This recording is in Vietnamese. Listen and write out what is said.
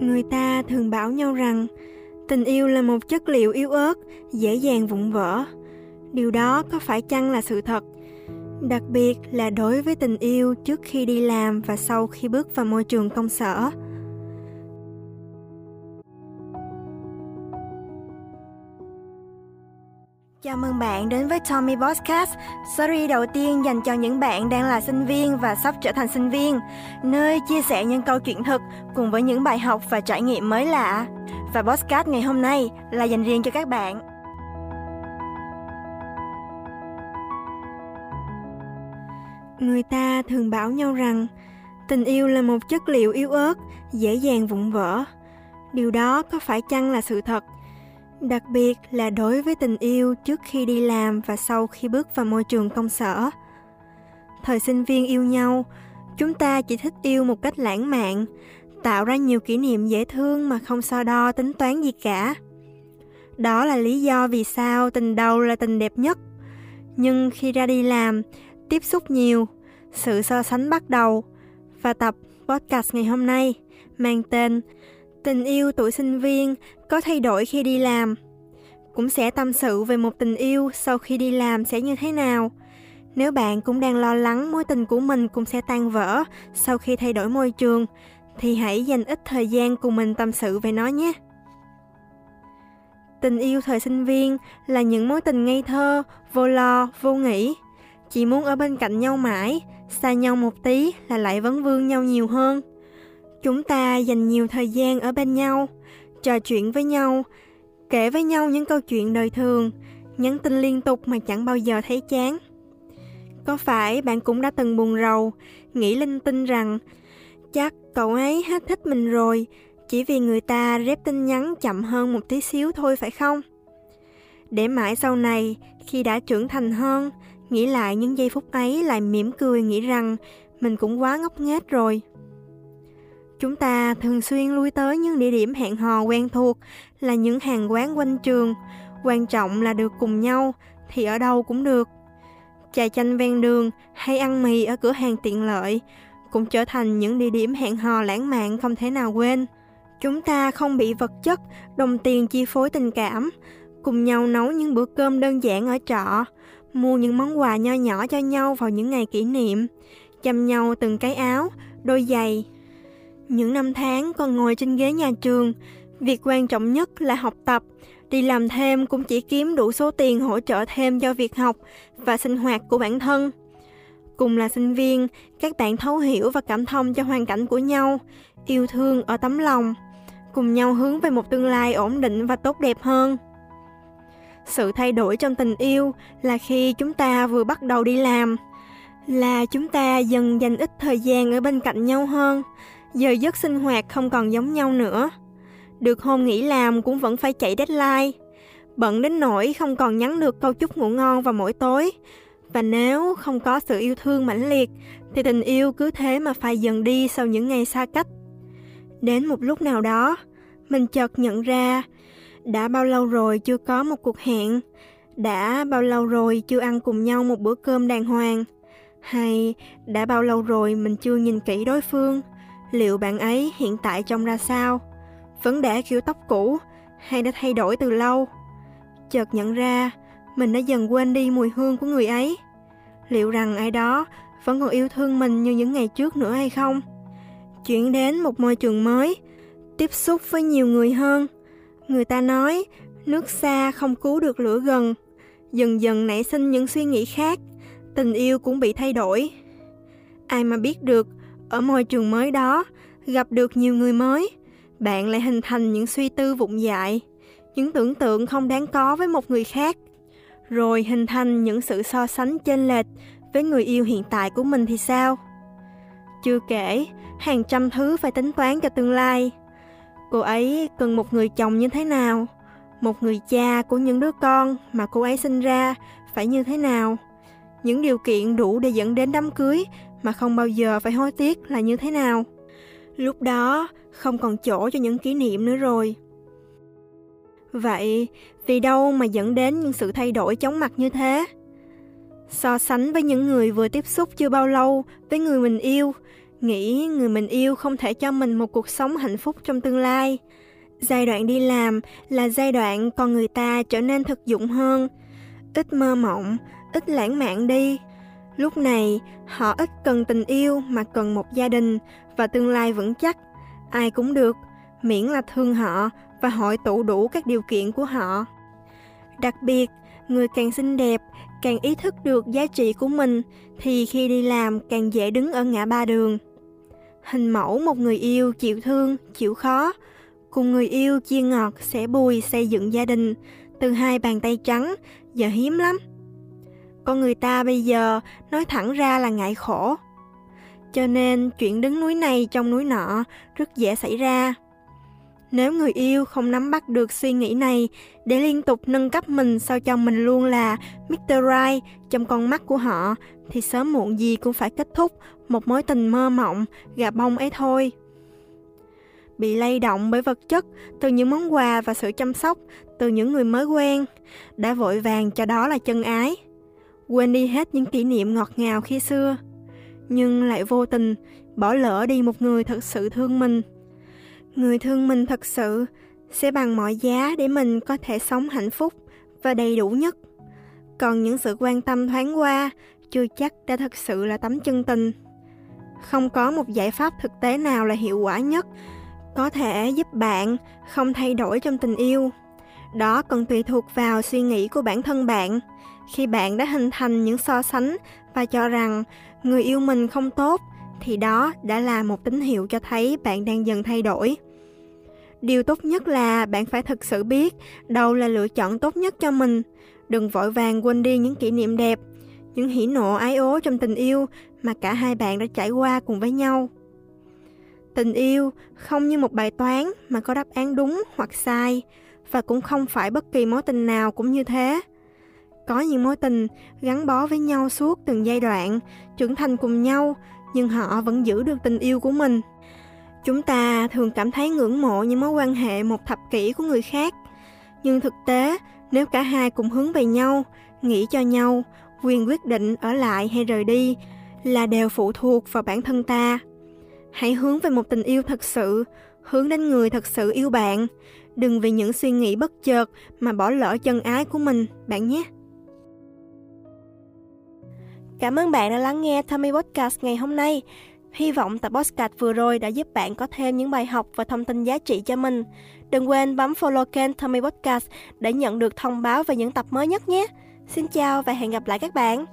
người ta thường bảo nhau rằng, tình yêu là một chất liệu yếu ớt, dễ dàng vụn vỡ. Điều đó có phải chăng là sự thật? Đặc biệt là đối với tình yêu trước khi đi làm và sau khi bước vào môi trường công sở. Chào mừng bạn đến với Tommy Podcast, series đầu tiên dành cho những bạn đang là sinh viên và sắp trở thành sinh viên, nơi chia sẻ những câu chuyện thực cùng với những bài học và trải nghiệm mới lạ. Và podcast ngày hôm nay là dành riêng cho các bạn. Người ta thường bảo nhau rằng tình yêu là một chất liệu yếu ớt, dễ dàng vụn vỡ. Điều đó có phải chăng là sự thật? Đặc biệt là đối với tình yêu trước khi đi làm và sau khi bước vào môi trường công sở. Thời sinh viên yêu nhau, chúng ta chỉ thích yêu một cách lãng mạn, tạo ra nhiều kỷ niệm dễ thương mà không so đo tính toán gì cả. Đó là lý do vì sao tình đầu là tình đẹp nhất. Nhưng khi ra đi làm, tiếp xúc nhiều, sự so sánh bắt đầu và tập podcast ngày hôm nay mang tên tình yêu tuổi sinh viên có thay đổi khi đi làm. Cũng sẽ tâm sự về một tình yêu sau khi đi làm sẽ như thế nào. Nếu bạn cũng đang lo lắng mối tình của mình cũng sẽ tan vỡ sau khi thay đổi môi trường, thì hãy dành ít thời gian cùng mình tâm sự về nó nhé. Tình yêu thời sinh viên là những mối tình ngây thơ, vô lo, vô nghĩ. Chỉ muốn ở bên cạnh nhau mãi, xa nhau một tí là lại vấn vương nhau nhiều hơn chúng ta dành nhiều thời gian ở bên nhau, trò chuyện với nhau, kể với nhau những câu chuyện đời thường, nhắn tin liên tục mà chẳng bao giờ thấy chán. Có phải bạn cũng đã từng buồn rầu, nghĩ linh tinh rằng, chắc cậu ấy hết thích mình rồi, chỉ vì người ta rep tin nhắn chậm hơn một tí xíu thôi phải không? Để mãi sau này, khi đã trưởng thành hơn, nghĩ lại những giây phút ấy lại mỉm cười nghĩ rằng mình cũng quá ngốc nghếch rồi. Chúng ta thường xuyên lui tới những địa điểm hẹn hò quen thuộc là những hàng quán quanh trường. Quan trọng là được cùng nhau thì ở đâu cũng được. Trà chanh ven đường hay ăn mì ở cửa hàng tiện lợi cũng trở thành những địa điểm hẹn hò lãng mạn không thể nào quên. Chúng ta không bị vật chất, đồng tiền chi phối tình cảm, cùng nhau nấu những bữa cơm đơn giản ở trọ, mua những món quà nho nhỏ cho nhau vào những ngày kỷ niệm, chăm nhau từng cái áo, đôi giày, những năm tháng còn ngồi trên ghế nhà trường, việc quan trọng nhất là học tập, đi làm thêm cũng chỉ kiếm đủ số tiền hỗ trợ thêm cho việc học và sinh hoạt của bản thân. Cùng là sinh viên, các bạn thấu hiểu và cảm thông cho hoàn cảnh của nhau, yêu thương ở tấm lòng, cùng nhau hướng về một tương lai ổn định và tốt đẹp hơn. Sự thay đổi trong tình yêu là khi chúng ta vừa bắt đầu đi làm, là chúng ta dần dành ít thời gian ở bên cạnh nhau hơn, giờ giấc sinh hoạt không còn giống nhau nữa. Được hôm nghỉ làm cũng vẫn phải chạy deadline. Bận đến nỗi không còn nhắn được câu chúc ngủ ngon vào mỗi tối. Và nếu không có sự yêu thương mãnh liệt, thì tình yêu cứ thế mà phải dần đi sau những ngày xa cách. Đến một lúc nào đó, mình chợt nhận ra, đã bao lâu rồi chưa có một cuộc hẹn, đã bao lâu rồi chưa ăn cùng nhau một bữa cơm đàng hoàng, hay đã bao lâu rồi mình chưa nhìn kỹ đối phương, liệu bạn ấy hiện tại trông ra sao? Vẫn để kiểu tóc cũ hay đã thay đổi từ lâu? Chợt nhận ra, mình đã dần quên đi mùi hương của người ấy. Liệu rằng ai đó vẫn còn yêu thương mình như những ngày trước nữa hay không? Chuyển đến một môi trường mới, tiếp xúc với nhiều người hơn. Người ta nói, nước xa không cứu được lửa gần. Dần dần nảy sinh những suy nghĩ khác, tình yêu cũng bị thay đổi. Ai mà biết được, ở môi trường mới đó, gặp được nhiều người mới, bạn lại hình thành những suy tư vụng dại, những tưởng tượng không đáng có với một người khác, rồi hình thành những sự so sánh chênh lệch với người yêu hiện tại của mình thì sao? Chưa kể, hàng trăm thứ phải tính toán cho tương lai. Cô ấy cần một người chồng như thế nào? Một người cha của những đứa con mà cô ấy sinh ra phải như thế nào? Những điều kiện đủ để dẫn đến đám cưới mà không bao giờ phải hối tiếc là như thế nào lúc đó không còn chỗ cho những kỷ niệm nữa rồi vậy vì đâu mà dẫn đến những sự thay đổi chóng mặt như thế so sánh với những người vừa tiếp xúc chưa bao lâu với người mình yêu nghĩ người mình yêu không thể cho mình một cuộc sống hạnh phúc trong tương lai. Giai đoạn đi làm là giai đoạn con người ta trở nên thực dụng hơn, ít mơ mộng, ít lãng mạn đi. Lúc này, họ ít cần tình yêu mà cần một gia đình và tương lai vững chắc. Ai cũng được, miễn là thương họ và hội tụ đủ các điều kiện của họ. Đặc biệt, người càng xinh đẹp, càng ý thức được giá trị của mình thì khi đi làm càng dễ đứng ở ngã ba đường. Hình mẫu một người yêu chịu thương, chịu khó, cùng người yêu chia ngọt, sẻ bùi xây dựng gia đình, từ hai bàn tay trắng, giờ hiếm lắm. Con người ta bây giờ nói thẳng ra là ngại khổ. Cho nên chuyện đứng núi này trong núi nọ rất dễ xảy ra. Nếu người yêu không nắm bắt được suy nghĩ này để liên tục nâng cấp mình sao cho mình luôn là Mr. Right trong con mắt của họ, thì sớm muộn gì cũng phải kết thúc một mối tình mơ mộng, gà bông ấy thôi. Bị lay động bởi vật chất, từ những món quà và sự chăm sóc, từ những người mới quen, đã vội vàng cho đó là chân ái. Quên đi hết những kỷ niệm ngọt ngào khi xưa, nhưng lại vô tình bỏ lỡ đi một người thật sự thương mình. Người thương mình thật sự sẽ bằng mọi giá để mình có thể sống hạnh phúc và đầy đủ nhất. Còn những sự quan tâm thoáng qua chưa chắc đã thật sự là tấm chân tình. Không có một giải pháp thực tế nào là hiệu quả nhất có thể giúp bạn không thay đổi trong tình yêu. Đó còn tùy thuộc vào suy nghĩ của bản thân bạn khi bạn đã hình thành những so sánh và cho rằng người yêu mình không tốt, thì đó đã là một tín hiệu cho thấy bạn đang dần thay đổi. Điều tốt nhất là bạn phải thực sự biết đâu là lựa chọn tốt nhất cho mình. Đừng vội vàng quên đi những kỷ niệm đẹp, những hỉ nộ ái ố trong tình yêu mà cả hai bạn đã trải qua cùng với nhau. Tình yêu không như một bài toán mà có đáp án đúng hoặc sai, và cũng không phải bất kỳ mối tình nào cũng như thế có những mối tình gắn bó với nhau suốt từng giai đoạn, trưởng thành cùng nhau, nhưng họ vẫn giữ được tình yêu của mình. Chúng ta thường cảm thấy ngưỡng mộ những mối quan hệ một thập kỷ của người khác. Nhưng thực tế, nếu cả hai cùng hướng về nhau, nghĩ cho nhau, quyền quyết định ở lại hay rời đi là đều phụ thuộc vào bản thân ta. Hãy hướng về một tình yêu thật sự, hướng đến người thật sự yêu bạn. Đừng vì những suy nghĩ bất chợt mà bỏ lỡ chân ái của mình, bạn nhé. Cảm ơn bạn đã lắng nghe Tommy Podcast ngày hôm nay. Hy vọng tập podcast vừa rồi đã giúp bạn có thêm những bài học và thông tin giá trị cho mình. Đừng quên bấm follow kênh Tommy Podcast để nhận được thông báo về những tập mới nhất nhé. Xin chào và hẹn gặp lại các bạn.